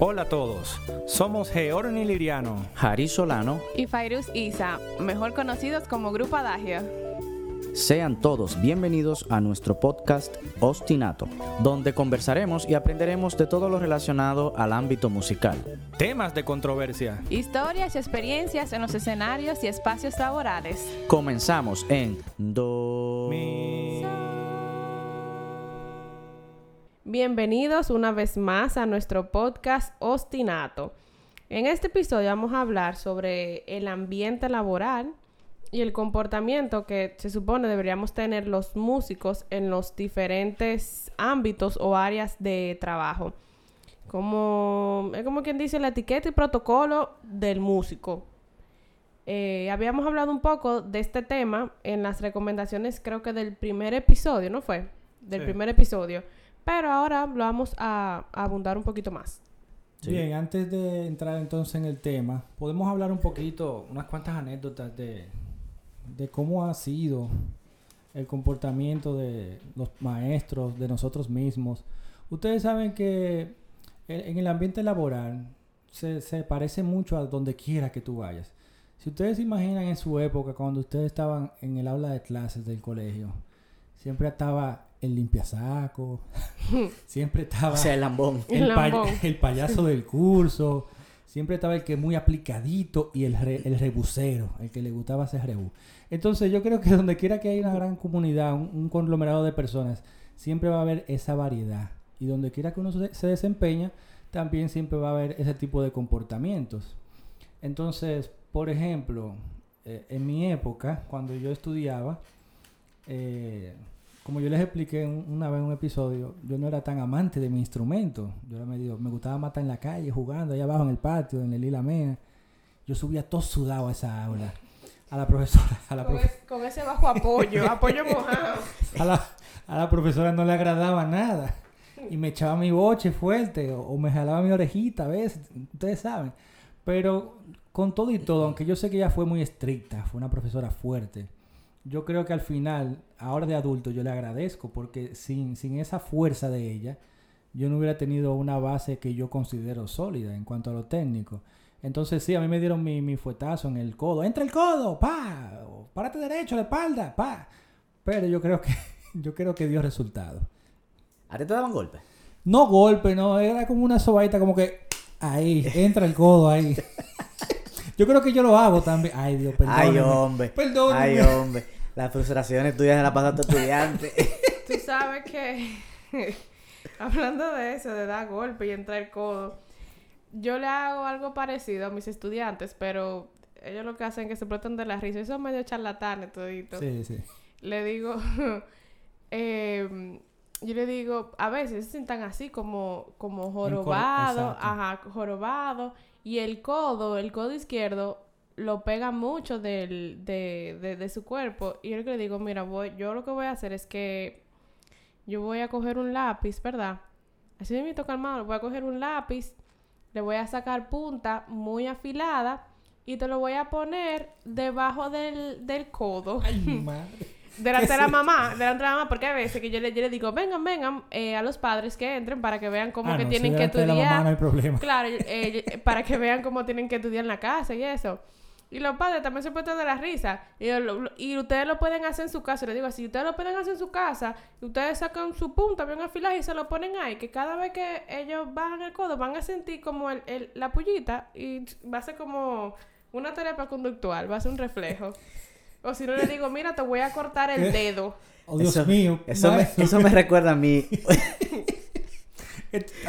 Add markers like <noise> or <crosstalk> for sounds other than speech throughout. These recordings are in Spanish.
Hola a todos, somos Georni Liriano, Jari Solano. y Fairuz Isa, mejor conocidos como Grupo Adagio. Sean todos bienvenidos a nuestro podcast Ostinato, donde conversaremos y aprenderemos de todo lo relacionado al ámbito musical. temas de controversia. Historias y experiencias en los escenarios y espacios laborales. Comenzamos en Do. Bienvenidos una vez más a nuestro podcast Ostinato. En este episodio vamos a hablar sobre el ambiente laboral y el comportamiento que se supone deberíamos tener los músicos en los diferentes ámbitos o áreas de trabajo. Como, es como quien dice la etiqueta y protocolo del músico. Eh, habíamos hablado un poco de este tema en las recomendaciones, creo que del primer episodio, ¿no fue? Del Sí. primer episodio. Pero ahora lo vamos a, a abundar un poquito más. Sí. Bien, antes de entrar entonces en el tema, podemos hablar un poquito, unas cuantas anécdotas de, de cómo ha sido el comportamiento de los maestros, de nosotros mismos. Ustedes saben que en en el ambiente laboral se, se parece mucho a donde quiera que tú vayas. Si ustedes se imaginan en su época, cuando ustedes estaban en el aula de clases del colegio, siempre estaba el limpiasaco, <laughs> siempre estaba O sea, el lambón. El el, pay- lambón. el payaso del curso. Siempre estaba el que muy aplicadito y el, re- el rebusero, el que le gustaba hacer rebú. Entonces yo creo que donde quiera que haya una gran comunidad, un, un conglomerado de personas, siempre va a haber esa variedad. Y donde quiera que uno se, se desempeña, también siempre va a haber ese tipo de comportamientos. Entonces, por ejemplo, eh, en mi época, cuando yo estudiaba, eh, como yo les expliqué un- una vez en un episodio, yo no era tan amante de mi instrumento. Yo era medio, me gustaba matar en la calle, jugando allá abajo en el patio, en el Lila Mena. Yo subía todo sudado a esa aula. A la profesora, a la, Con, profe- es- con ese bajo apoyo, <laughs> apoyo mojado. a la, a la profesora no le agradaba nada. Y me echaba mi boche fuerte o, o me jalaba mi orejita a veces, ustedes saben. Pero con todo y todo, aunque yo sé que ella fue muy estricta, fue una profesora fuerte, yo creo que al final, ahora de adulto, yo le agradezco porque sin, sin esa fuerza de ella, yo no hubiera tenido una base que yo considero sólida en cuanto a lo técnico. Entonces sí, a mí me dieron mi, mi fuetazo en el codo. ¡Entra el codo! ¡Pa! O, ¡Párate derecho, la espalda! ¡Pa! Pero yo creo que, <laughs> yo creo que dio resultado. ¿A ti te daban golpes? No golpe, no, era como una sobaita, como que ahí, entra el codo ahí. <laughs> Yo creo que yo lo hago también. Ay, Dios, perdón. Ay, hombre. Perdóneme. Ay, hombre. Las frustraciones tuyas se las pasas a tu estudiante. <laughs> Tú sabes que, <laughs> hablando de eso, de dar golpe y entrar el codo, yo le hago algo parecido a mis estudiantes, pero ellos lo que hacen es que se explotan de la risa. Eso es medio charlatanes todito. Sí, sí. Le digo, <laughs> em, yo le digo, a veces se sientan así como, como jorobado, ajá, jorobado, y el codo, el codo izquierdo, lo pega mucho del, de, de, de su cuerpo. Y yo le digo, mira, voy, yo lo que voy a hacer es que yo voy a coger un lápiz, ¿verdad? Así me toca calmado, voy a coger un lápiz, le voy a sacar punta muy afilada y te lo voy a poner debajo del, del codo. Ay, <laughs> madre. Delante ¿Qué de la <laughs> mamá, delante de la mamá, porque a veces que yo le, yo le digo, vengan, vengan, eh, a los padres que entren para que vean cómo Ah, que no, tienen si que delante de la estudiar. mamá no hay problema. Claro, eh, para que vean cómo tienen que estudiar en la casa y eso. Y los padres también se pueden de la risa. Y, yo lo- lo- y ustedes lo pueden hacer en su casa. Les digo así, ustedes lo pueden hacer en su casa. Y ustedes sacan su punta bien afilada y se lo ponen ahí. Que cada vez que ellos bajan el codo van a sentir como el, el- la pullita. Y va a ser como una terapia conductual. Va a ser un reflejo. O si no le digo, mira, te voy a cortar el dedo. <laughs> Oh, Dios Eso- mío. Eso me, eso me recuerda a mí. <laughs>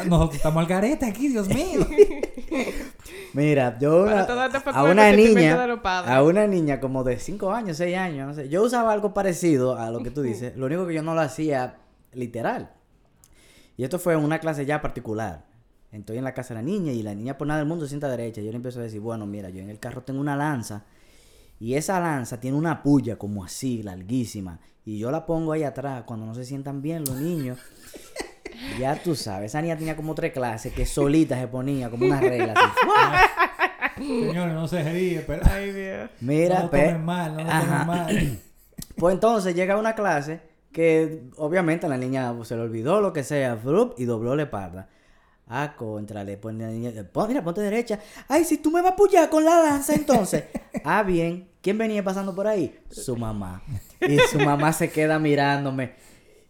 Nosotros estamos al garete aquí, Dios mío. <laughs> Mira, yo una- a una niña, a una niña como de 5 años, 6 años, no sé. Yo usaba algo parecido a lo que tú dices. Lo único que yo no lo hacía literal. Y esto fue en una clase ya particular. Estoy en la casa de la niña y la niña por nada del mundo se sienta derecha. Yo le empiezo a decir, bueno, mira, yo en el carro tengo una lanza y esa lanza tiene una puya como así, larguísima. Y yo la pongo ahí atrás cuando no se sientan bien los niños. <laughs> Ya tú sabes, esa niña tenía como tres clases que solita se ponía como una regla. así. <laughs> Señores, no se ríe, pero. Ay, Dios. Mira, no lo pe- tomen mal, no lo mal. <clears throat> Pues entonces llega una clase que obviamente la niña se le olvidó lo que sea, frup, y dobló la espalda. Ah, contra, le pone la niña, "Pon- mira, ponte derecha. Ay, si tú me vas a apoyar con la danza entonces. <laughs> ah, bien. ¿Quién venía pasando por ahí? Su mamá. Y su mamá se queda mirándome.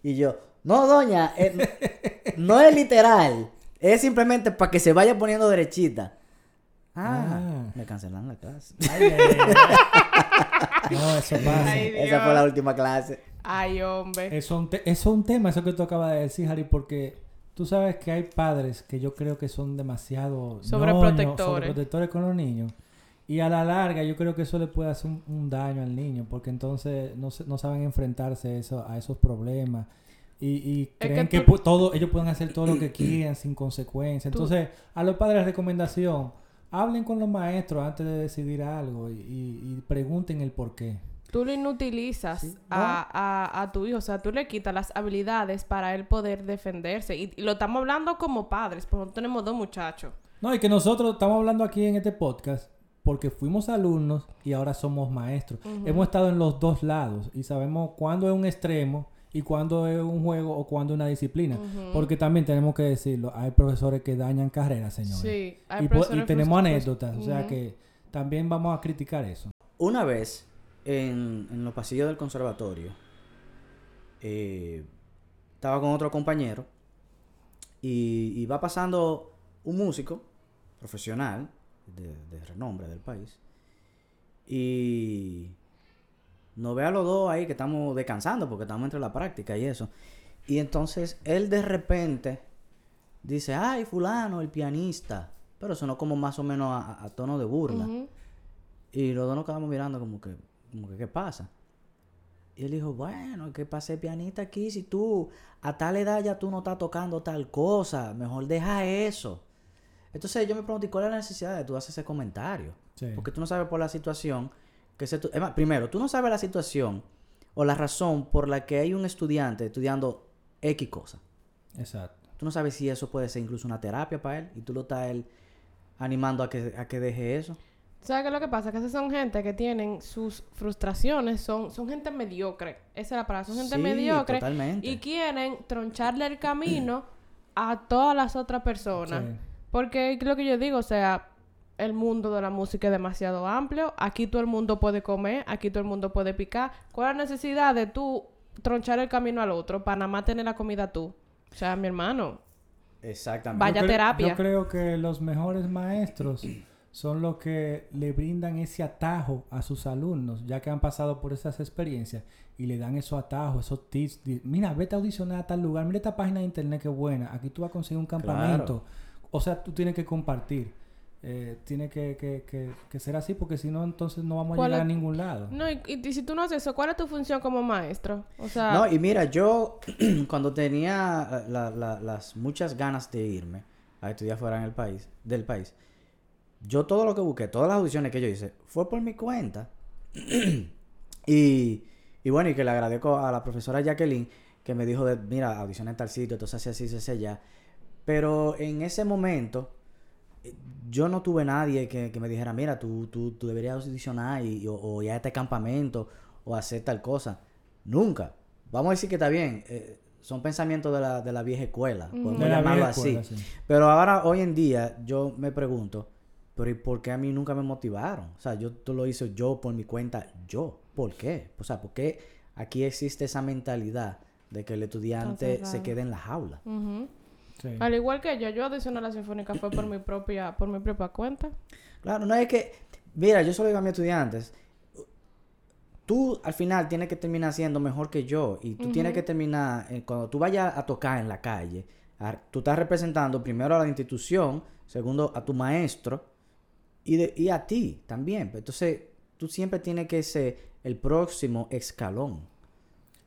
Y yo, no, doña, eh, no es literal. Es simplemente para que se vaya poniendo derechita. Ah, Ah. me cancelan la clase. <laughs> Ay, ay, ay. No, eso pasa. Ay, Esa fue la última clase. Ay, hombre. Eso es un te- eso es un tema, eso que tú acabas de decir, Harry, porque tú sabes que hay padres que yo creo que son demasiado Sobreprotectores. con los niños. Y a la larga yo creo que eso le puede hacer un, un daño al niño, porque entonces no, se- no saben enfrentarse eso, a esos problemas. Y, creen que todo, ellos pueden hacer todo lo que <clears throat> quieran sin consecuencias. Tú- Entonces, a los padres recomendación, hablen con los maestros antes de decidir algo y, y- y pregunten el por qué. Tú lo inutilizas a, a, a tu hijo, o sea, tú le quitas las habilidades para él poder defenderse. Y, y lo estamos hablando como padres, porque tenemos dos muchachos. No, y que nosotros estamos hablando aquí en este podcast porque fuimos alumnos y ahora somos maestros. Hemos estado en los dos lados y sabemos cuándo es un extremo y cuándo es un juego o cuándo es una disciplina. Porque también tenemos que decirlo, hay profesores que dañan carreras, señores. Sí, hay y, po- y profesores tenemos anécdotas, o sea que también vamos a criticar eso. Una vez, en, en los pasillos del conservatorio, eh, estaba con otro compañero y, y va pasando un músico profesional de, de renombre del país y nos ve a los dos ahí que estamos descansando porque estamos entre la práctica y eso. Y entonces él de repente dice, ay, fulano, el pianista. Pero sonó como más o menos a, a tono de burla. Y los dos nos quedamos mirando como que, como que, ¿qué pasa? Y él dijo, bueno, ¿qué pasa el pianista aquí? Si tú a tal edad ya tú no estás tocando tal cosa, mejor deja eso. Entonces yo me pregunto, ¿y cuál es la necesidad de tú hacer ese comentario? Sí. Porque tú no sabes por la situación que se... primero, tú no sabes la situación o la razón por la que hay un estudiante estudiando X cosa. Exacto. Tú no sabes si eso puede ser incluso una terapia para él y tú lo estás él animando a que, a que deje eso. ¿Sabes qué es lo que pasa? Que esas son gente que tienen sus frustraciones, son, son gente mediocre. Esa es la palabra, son gente Sí, mediocre. totalmente. Y quieren troncharle el camino a todas las otras personas. Sí. Porque es lo que yo digo, o sea, el mundo de la música es demasiado amplio. Aquí todo el mundo puede comer, aquí todo el mundo puede picar. ¿Cuál es la necesidad de tú tronchar el camino al otro para nada más tener la comida tú? O sea, mi hermano, Exactamente. Vaya Yo terapia. Yo creo que los mejores maestros <clears throat> son los que le brindan ese atajo a sus alumnos, ya que han pasado por esas experiencias y le dan esos atajos, esos tips. Mira, vete a audicionar a tal lugar, mira esta página de internet que es buena, aquí tú vas a conseguir un campamento. O sea, tú tienes que compartir. Eh, tiene que, que- que- que ser así porque si no, entonces no vamos a ¿Cuál llegar es- a ningún lado. no, y, y- y si tú no haces eso, ¿cuál es tu función como maestro? O sea, No, y mira, yo <clears throat> cuando tenía la- la- las muchas ganas de irme a estudiar fuera en el país, del país, yo todo lo que busqué, todas las audiciones que yo hice, fue por mi cuenta. <clears throat> y, y bueno, y que le agradezco a la profesora Jacqueline que me dijo, de, mira, audiciones en tal sitio, entonces así, así, así, allá. Pero en ese momento, eh, yo no tuve nadie que, que me dijera, mira, tú, tú, tú deberías audicionar y, o, o ir a este campamento o hacer tal cosa. Nunca. Vamos a decir que está bien. eh, son pensamientos de la, de la vieja escuela. Podemos De la llamarlo así. escuela, sí. Pero ahora, hoy en día, yo me pregunto, pero ¿y por qué a mí nunca me motivaron? O sea, yo lo hice yo por mi cuenta, yo. ¿Por qué? O sea, ¿por qué aquí existe esa mentalidad de que el estudiante se quede en la jaula? ujú. Sí. al igual que yo, yo audicioné a la Sinfónica fue por mi propia, por mi propia cuenta. Claro, no es que, mira, yo solo digo a mis estudiantes, tú al final tienes que terminar siendo mejor que yo y tú tienes que terminar, eh, cuando tú vayas a tocar en la calle, a- tú estás representando primero a la institución, segundo a tu maestro y, de- y a ti también. Entonces, tú siempre tienes que ser el próximo escalón.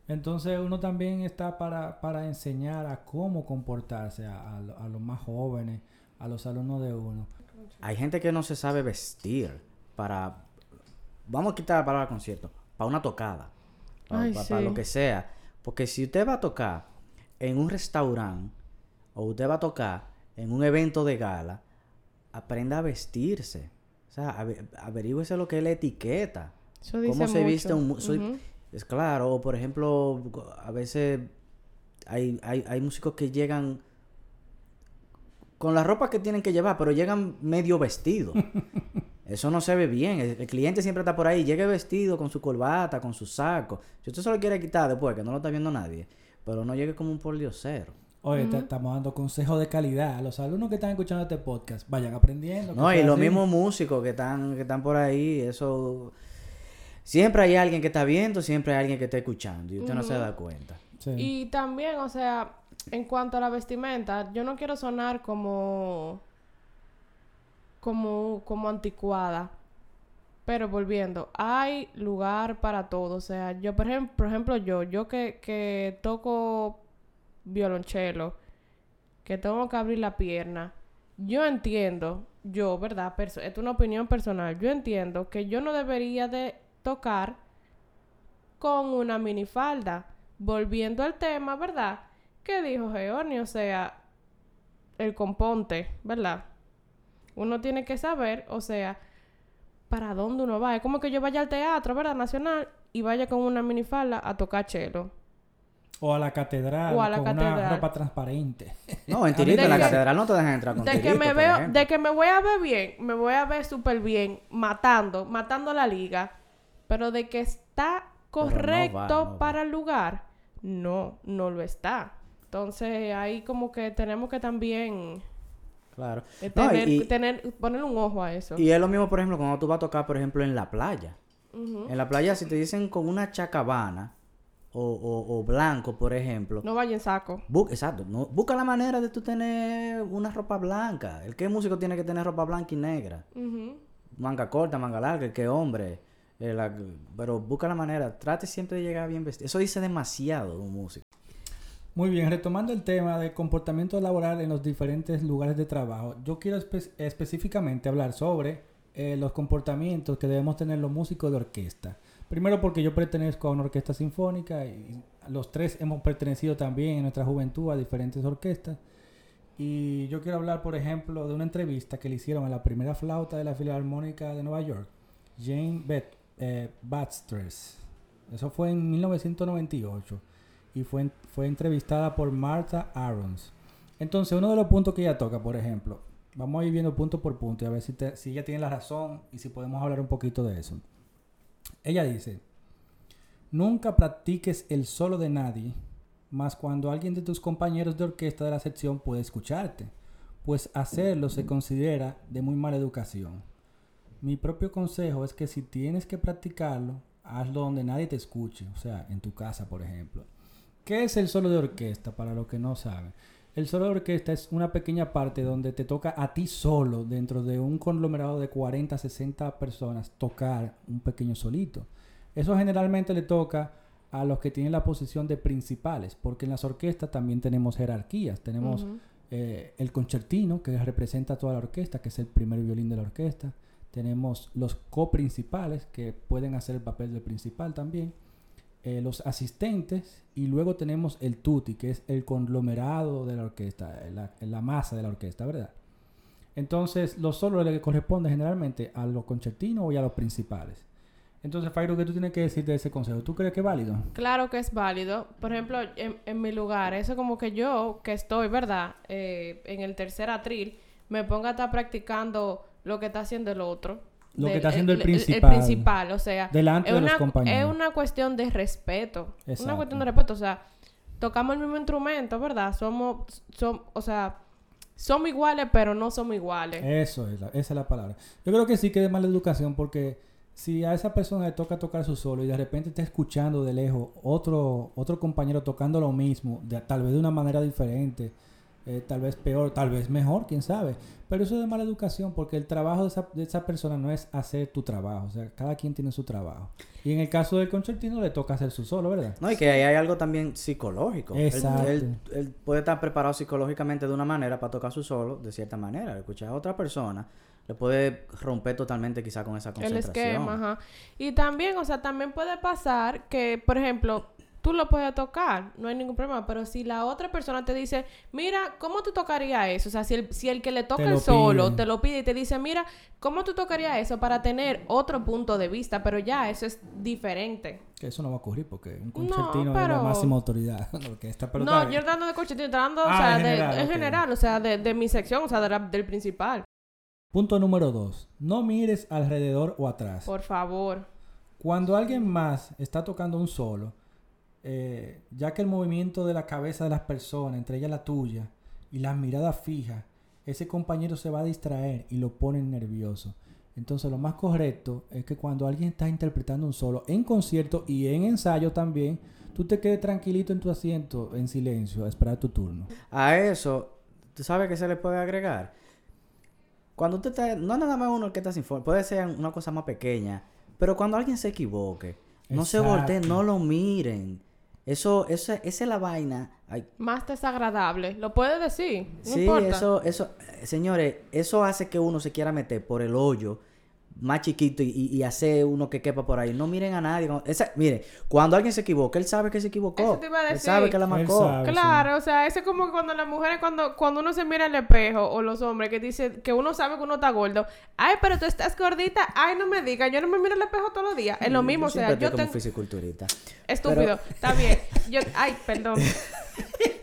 Entonces uno también está para, para enseñar a cómo comportarse a, a lo- a los más jóvenes, a los alumnos de uno. Hay gente que no se sabe vestir para, vamos a quitar la palabra concierto, para una tocada, para, Ay, para- para sí. lo que sea. Porque si usted va a tocar en un restaurante o usted va a tocar en un evento de gala, aprenda a vestirse. O sea, ave- averígüese lo que es la etiqueta. Eso dice Cómo se viste un... soy-. Es claro, o por ejemplo, a veces hay, hay, hay músicos que llegan con la ropa que tienen que llevar, pero llegan medio vestidos. <laughs> Eso no se ve bien. El, el cliente siempre está por ahí, llegue vestido con su corbata, con su saco. Si usted se lo quiere quitar después, que no lo está viendo nadie, pero no llegue como un pordiosero. Oye, te estamos dando consejos de calidad a los alumnos que están escuchando este podcast. Vayan aprendiendo. No, y los mismos músicos que están, que están por ahí, eso... Siempre hay alguien que está viendo, siempre hay alguien que está escuchando y usted no se da cuenta. Sí. Y también, o sea, en cuanto a la vestimenta, yo no quiero sonar como como como anticuada. Pero volviendo, hay lugar para todo, o sea, yo por ejemplo, por ejemplo yo, yo que, que toco violonchelo, que tengo que abrir la pierna, yo entiendo, yo, ¿verdad? Perso- es una opinión personal, yo entiendo que yo no debería de tocar con una minifalda. Volviendo al tema, ¿verdad? Que dijo Georni, o sea, el componte, ¿verdad? Uno tiene que saber, o sea, para dónde uno va. Es como que yo vaya al teatro, ¿verdad? Nacional y vaya con una minifalda a tocar chelo. O a la catedral O a la con una catedral. ropa transparente. No, en tirito, en la que- catedral no te dejan entrar con De que me veo, de que me voy a ver bien, me voy a ver súper bien, matando, matando la liga. Pero de que está Pero no va, correcto no va. para el lugar, no, no lo está. Entonces ahí como que tenemos que también Claro. eh, No, tener, y, tener, poner un ojo a eso. y es lo mismo, por ejemplo, cuando tú vas a tocar, por ejemplo, en la playa. En la playa, si te dicen con una chacabana o, o, o blanco, por ejemplo, No vaya en saco. bu- exacto, no, busca la manera de tú tener una ropa blanca. El que músico tiene que tener ropa blanca y negra. Manga corta, manga larga, el que hombre. Eh, pero busca la manera, trate siempre de llegar bien vestido. Eso dice demasiado de un músico. Muy bien, retomando el tema de comportamiento laboral en los diferentes lugares de trabajo, yo quiero espe- específicamente hablar sobre eh, los comportamientos que debemos tener los músicos de orquesta. Primero porque yo pertenezco a una orquesta sinfónica y los tres hemos pertenecido también en nuestra juventud a diferentes orquestas. Y yo quiero hablar, por ejemplo, de una entrevista que le hicieron a la primera flauta de la Filarmónica de Nueva York, Jane Bet eh, Baxter's. Eso fue en 1998 y fue, fue entrevistada por Martha Arons. Entonces, uno de los puntos que ella toca, por ejemplo, vamos a ir viendo punto por punto y a ver si, te- si ella tiene la razón y si podemos hablar un poquito de eso. Ella dice, nunca practiques el solo de nadie, más cuando alguien de tus compañeros de orquesta de la sección puede escucharte, pues hacerlo se considera de muy mala educación. Mi propio consejo es que si tienes que practicarlo, hazlo donde nadie te escuche, o sea, en tu casa, por ejemplo. ¿Qué es el solo de orquesta para los que no saben? El solo de orquesta es una pequeña parte donde te toca a ti solo, dentro de un conglomerado de 40, 60 personas, tocar un pequeño solito. Eso generalmente le toca a los que tienen la posición de principales, porque en las orquestas también tenemos jerarquías. Tenemos eh, el concertino, que representa a toda la orquesta, que es el primer violín de la orquesta. Tenemos los coprincipales, que pueden hacer el papel del principal también. eh, los asistentes. Y luego tenemos el tutti, que es el conglomerado de la orquesta, eh, la, la masa de la orquesta, ¿verdad? Entonces, los solos le corresponde generalmente a los concertinos y a los principales. Entonces, Fairo, ¿qué tú tienes que decir de ese consejo? ¿Tú crees que es válido? Claro que es válido. Por ejemplo, en, en mi lugar, eso como que yo, que estoy, ¿verdad? Eh, en el tercer atril, me ponga a estar practicando lo que está haciendo el otro. Lo que está haciendo el El, principal. principal, o sea. Delante es de los una, compañeros. Es una cuestión de respeto. Exacto. Una cuestión de respeto. O sea, tocamos el mismo instrumento, ¿verdad? Somos, som- o sea, somos iguales, pero no somos iguales. Eso es, la- esa es la palabra. Yo creo que sí que es mala educación porque si a esa persona le toca tocar su solo y de repente está escuchando de lejos otro, otro compañero tocando lo mismo, de- tal vez de una manera diferente, eh, tal vez peor, tal vez mejor, quién sabe. Pero eso es de mala educación porque el trabajo de esa, de esa persona no es hacer tu trabajo, o sea, cada quien tiene su trabajo. Y en el caso del concertino le toca hacer su solo, ¿verdad? No, y que ahí hay algo también psicológico. Él- Exacto. Él, él puede estar preparado psicológicamente de una manera para tocar su solo, de cierta manera. Escuchar a otra persona, le puede romper totalmente quizá con esa el concentración. esquema, ajá. Y también, o sea, también puede pasar que, por ejemplo, tú lo puedes tocar, no hay ningún problema, pero si la otra persona te dice, mira, ¿cómo tú tocarías eso? O sea, si el, si el que le toca el lo solo pide. te lo pide y te dice, mira, ¿cómo tú tocarías eso para tener otro punto de vista? Pero ya, eso es diferente. Que eso no va a ocurrir porque un concertino es la pero- máxima autoridad. <laughs> porque esta pelota... No, yo estoy hablando de coche, estoy hablando, o Ah, sea, en de- general, en ok. general, o sea, de, de mi sección, o sea, de la- del principal. Punto número dos. No mires alrededor o atrás. Por favor. Cuando alguien más está tocando un solo, eh, ya que el movimiento de la cabeza de las personas, entre ellas la tuya, y las miradas fijas, ese compañero se va a distraer y lo pone nervioso. Entonces lo más correcto es que cuando alguien está interpretando un solo en concierto y en ensayo también, tú te quedes tranquilito en tu asiento, en silencio, a esperar tu turno. A eso, ¿tú sabes qué se le puede agregar? Cuando usted está, no es nada más uno el que está sin forma, puede ser una cosa más pequeña, pero cuando alguien se equivoque, no se volteen, no lo miren. Eso, eso, esa es la vaina. Ay, Más desagradable. ¿Lo puede decir? No sí, importa. eso, eso, señores, eso hace que uno se quiera meter por el hoyo más chiquito y, y, hacer uno que quepa por ahí. No miren a nadie. Esa- mire, cuando alguien se equivoca, él sabe que se equivocó. Eso te iba a Él sabe que la Él marcó. sabe. Claro, o sea, eso es como cuando las mujeres, cuando, cuando uno se mira al espejo, o los hombres que dicen que uno sabe que uno está gordo. Ay, pero tú estás gordita. Ay, no me digas, yo no me miro al espejo todos los días. Es lo mismo, o sea, yo estoy como tengo... fisiculturista. Estúpido, está bien. Yo, ay, perdón. <laughs>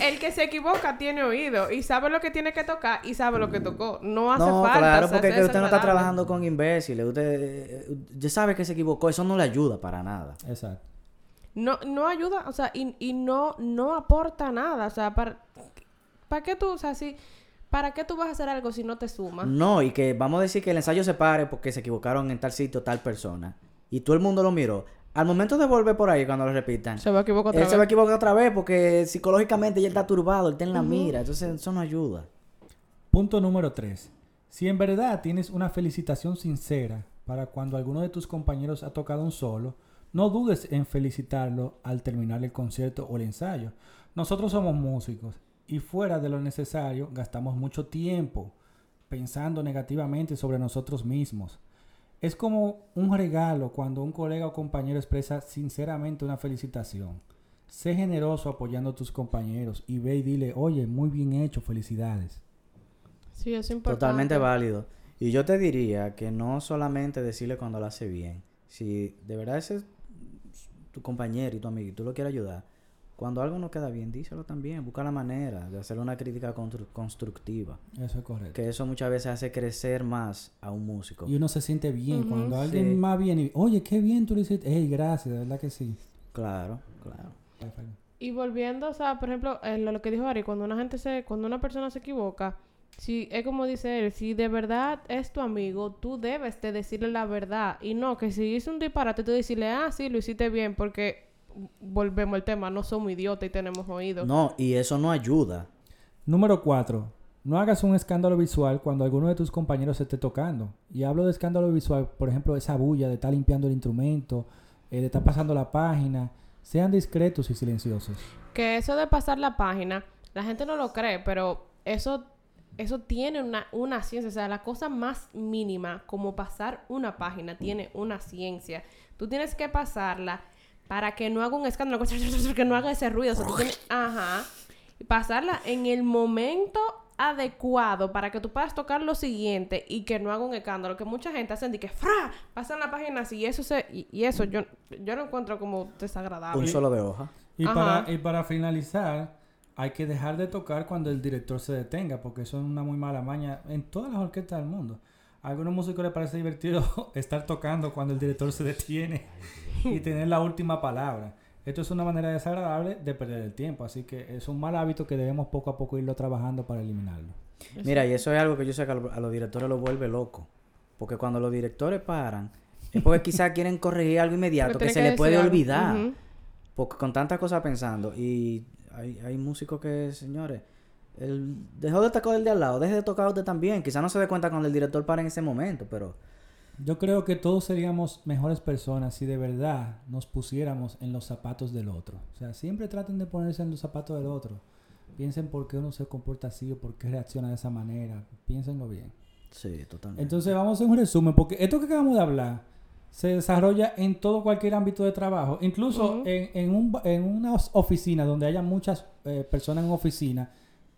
El que se equivoca tiene oído y sabe lo que tiene que tocar y sabe lo que tocó. No hace No, falta. claro, porque es que usted no está trabajando con imbéciles. Usted eh, ya sabe que se equivocó. Eso no le ayuda para nada. Exacto. No, no ayuda, o sea, y, y no, no aporta nada. O sea, para, ¿para qué tú, o sea, si, ¿para qué tú vas a hacer algo si no te suma? No, y que vamos a decir que el ensayo se pare porque se equivocaron en tal sitio, tal persona. Y todo el mundo lo miró. Al momento de volver por ahí, cuando lo repitan, Se va a equivocar otra él vez. se va a equivocar otra vez porque psicológicamente ya está turbado, él está en la mira. Entonces, eso no ayuda. Punto número 3. Si en verdad tienes una felicitación sincera para cuando alguno de tus compañeros ha tocado un solo, no dudes en felicitarlo al terminar el concierto o el ensayo. Nosotros somos músicos y fuera de lo necesario gastamos mucho tiempo pensando negativamente sobre nosotros mismos. Es como un regalo cuando un colega o compañero expresa sinceramente una felicitación. Sé generoso apoyando a tus compañeros y ve y dile, oye, muy bien hecho, felicidades. Sí, es importante. Totalmente válido. Y yo te diría que no solamente decirle cuando lo hace bien. Si de verdad ese es tu compañero y tu amigo y tú lo quieres ayudar, cuando algo no queda bien, díselo también. Busca la manera de hacerle una crítica constru- constructiva. Eso es correcto. Que eso muchas veces hace crecer más a un músico. Y uno se siente bien cuando alguien Sí. más bien y, oye, qué bien tú lo hiciste. Ey, gracias, de verdad que sí. Claro, claro. Y volviendo, o sea, por ejemplo, lo que dijo Ari, cuando una gente se, cuando una persona se equivoca, si es como dice él, si de verdad es tu amigo, tú debes de decirle la verdad. Y no, que si hizo un disparate, tú decirle, ah, sí, lo hiciste bien, porque volvemos al tema, no somos idiotas y tenemos oídos. No, y eso no ayuda. Número 4. No hagas un escándalo visual cuando alguno de tus compañeros esté tocando. Y hablo de escándalo visual, por ejemplo, esa bulla de estar limpiando el instrumento, eh, de estar pasando la página. Sean discretos y silenciosos. Que eso de pasar la página, la gente no lo cree, pero eso, eso tiene una, una ciencia. O sea, la cosa más mínima, como pasar una página, tiene una ciencia. Tú tienes que pasarla para que no haga un escándalo, <laughs> que no haga ese ruido. O sea, tú tienes, ajá. Y pasarla en el momento adecuado para que tú puedas tocar lo siguiente y que no haga un escándalo. Que mucha gente hace de que ¡fra! pasan la página así y eso se, y, y eso yo, yo lo encuentro como desagradable. Un solo de hoja. Y para, y para finalizar, hay que dejar de tocar cuando el director se detenga, porque eso es una muy mala maña en todas las orquestas del mundo. A algunos músicos les parece divertido <laughs> estar tocando cuando el director se detiene y tener la última palabra. Esto es una manera desagradable de perder el tiempo, así que es un mal hábito que debemos poco a poco irlo trabajando para eliminarlo. Mira, y eso es algo que yo sé que a lo- a los directores lo vuelve loco. Porque cuando los directores paran, es porque <laughs> quizás quieren corregir algo inmediato que se les puede algo. olvidar. Porque con tantas cosas pensando. Y hay, hay músicos que, señores, él dejó de tocar el de al lado, deje de tocar usted también. Quizás no se dé cuenta cuando el director para en ese momento, pero Yo creo que todos seríamos mejores personas si de verdad nos pusiéramos en los zapatos del otro. O sea, siempre traten de ponerse en los zapatos del otro. Piensen por qué uno se comporta así o por qué reacciona de esa manera. Piénsenlo bien. sí, totalmente. Entonces vamos a hacer un resumen, porque esto que acabamos de hablar se desarrolla en todo cualquier ámbito de trabajo, incluso en, en, un, en una oficina donde haya muchas eh, personas en oficina,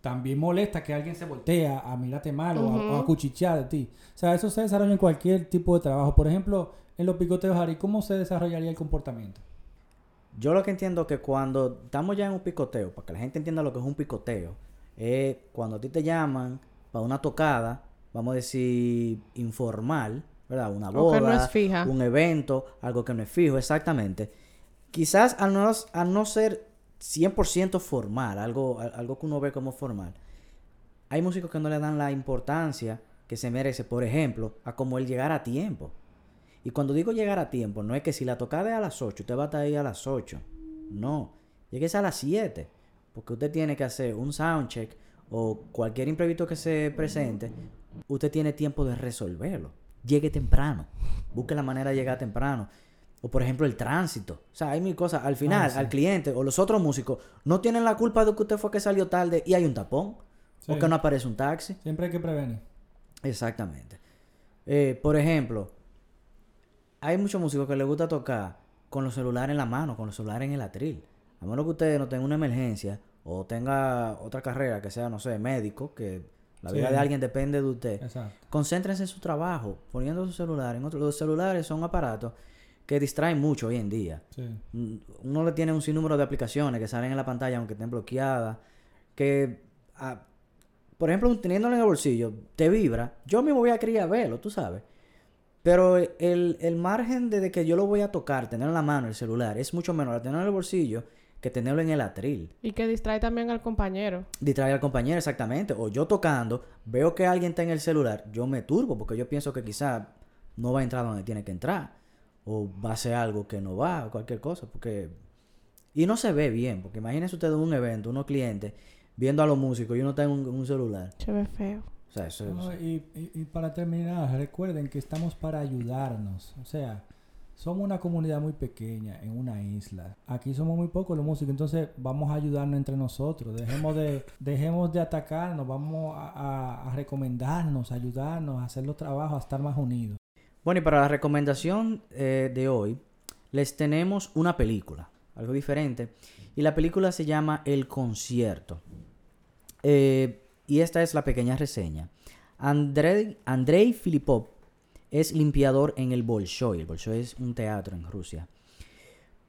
también molesta que alguien se voltea a mirarte mal o, a, o a Ujú. cuchichear de ti. O sea, eso se desarrolla en cualquier tipo de trabajo. Por ejemplo, en los picoteos, Ari, ¿cómo se desarrollaría el comportamiento? Yo lo que entiendo que cuando estamos ya en un picoteo, para que la gente entienda lo que es un picoteo, es cuando a ti te llaman para una tocada, vamos a decir informal, ¿verdad? Una boda, que no es fija. un evento, algo que no es fijo, exactamente. Quizás al no, al no ser 100% formal, algo, al- algo que uno ve como formal, hay músicos que no le dan la importancia que se merece, por ejemplo, a como el llegar a tiempo. Y cuando digo llegar a tiempo, no es que si la tocada es a las 8, usted va a estar ahí a las 8. No, lleguese a las 7. Porque usted tiene que hacer un soundcheck o cualquier imprevisto que se presente, usted tiene tiempo de resolverlo. Llegue temprano. Busque la manera de llegar temprano. O por ejemplo el tránsito. O sea, hay mil cosas. Al final, sí. al cliente o los otros músicos no tienen la culpa de que usted fue que salió tarde y hay un tapón. O que no aparece un taxi. Siempre hay que prevenir. Exactamente. Eh, por ejemplo, hay muchos músicos que les gusta tocar con los celulares en la mano, con los celulares en el atril. A menos que usted no tenga una emergencia o tenga otra carrera que sea, no sé, médico, que la vida Sí. de alguien depende de usted. Exacto. Concéntrense en su trabajo, poniendo su celular en otro. Los celulares son aparatos que distraen mucho hoy en día. Sí. Mm, Uno le tiene un sinnúmero de aplicaciones que salen en la pantalla aunque estén bloqueadas. Que, ah, por ejemplo, teniéndolo en el bolsillo, te vibra. Yo mismo voy a querer verlo, tú sabes. Pero el, el margen de que yo lo voy a tocar, tenerlo en la mano, el celular, es mucho menor a tenerlo en el bolsillo que tenerlo en el atril. Y que distrae también al compañero. Distrae al compañero, exactamente. O yo tocando, veo que alguien está en el celular, yo me turbo porque yo pienso que quizá no va a entrar donde tiene que entrar. O va a hacer algo que no va, o cualquier cosa. Porque... Y no se ve bien, porque imagínense ustedes un evento, unos clientes, viendo a los músicos y uno está en un, un celular. Se ve feo. O sea, eso No, es... y, y- y para terminar, recuerden que estamos para ayudarnos. O sea, somos una comunidad muy pequeña en una isla. Aquí somos muy pocos los músicos, entonces vamos a ayudarnos entre nosotros. Dejemos de, <laughs> dejemos de atacarnos, vamos a, a- a recomendarnos, a ayudarnos, a hacer los trabajos, a estar más unidos. Bueno, y para la recomendación eh, de hoy, les tenemos una película, algo diferente. Y la película se llama El Concierto. Eh, y esta es la pequeña reseña. Andrei, Andrei Filipov es limpiador en el Bolshoi. El Bolshoi es un teatro en Rusia.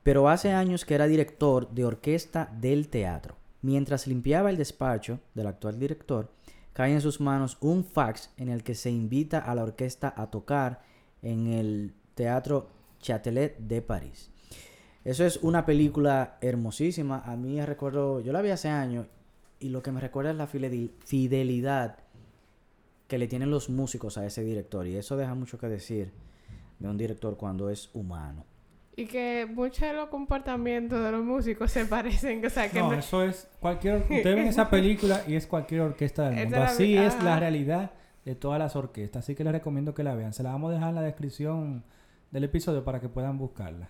Pero hace años que era director de orquesta del teatro. Mientras limpiaba el despacho del actual director, cae en sus manos un fax en el que se invita a la orquesta a tocar en el Teatro Châtelet de París. Eso es una película hermosísima. A mí recuerdo, yo la vi hace años y lo que me recuerda es la fidel- fidelidad que le tienen los músicos a ese director. Y eso deja mucho que decir de un director cuando es humano. Y que muchos de los comportamientos de los músicos se parecen. O sea, que No, no- eso es cualquier... <laughs> Ustedes ven esa película y es cualquier orquesta del mundo. es la Así es la realidad de todas las orquestas. Así que les recomiendo que la vean. Se la vamos a dejar en la descripción del episodio para que puedan buscarla.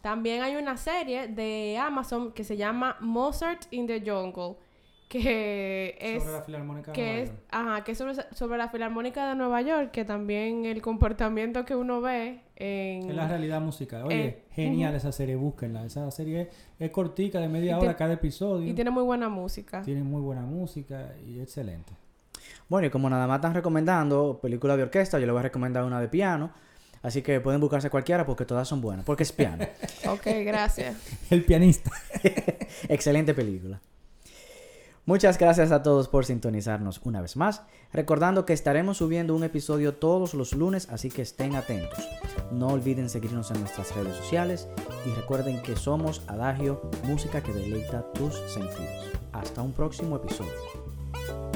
También hay una serie de Amazon que se llama Mozart in the Jungle. Que es... Sobre la Filarmónica de que Nueva es, York. ajá, que es sobre, sobre la Filarmónica de Nueva York, que también el comportamiento que uno ve en... Es la realidad musical. Oye, Eh, genial esa serie, búsquenla. Esa serie es, es cortica, de media Y hora cada episodio. y tiene muy buena música. Tiene muy buena música y excelente. Bueno, y como nada más están recomendando películas de orquesta, yo les voy a recomendar una de piano. Así que pueden buscarse cualquiera porque todas son buenas. Porque es piano. <laughs> Ok, gracias. <laughs> El pianista. <laughs> Excelente película. Muchas gracias a todos por sintonizarnos una vez más. Recordando que estaremos subiendo un episodio todos los lunes, así que estén atentos. No olviden seguirnos en nuestras redes sociales y recuerden que somos Adagio, música que deleita tus sentidos. Hasta un próximo episodio.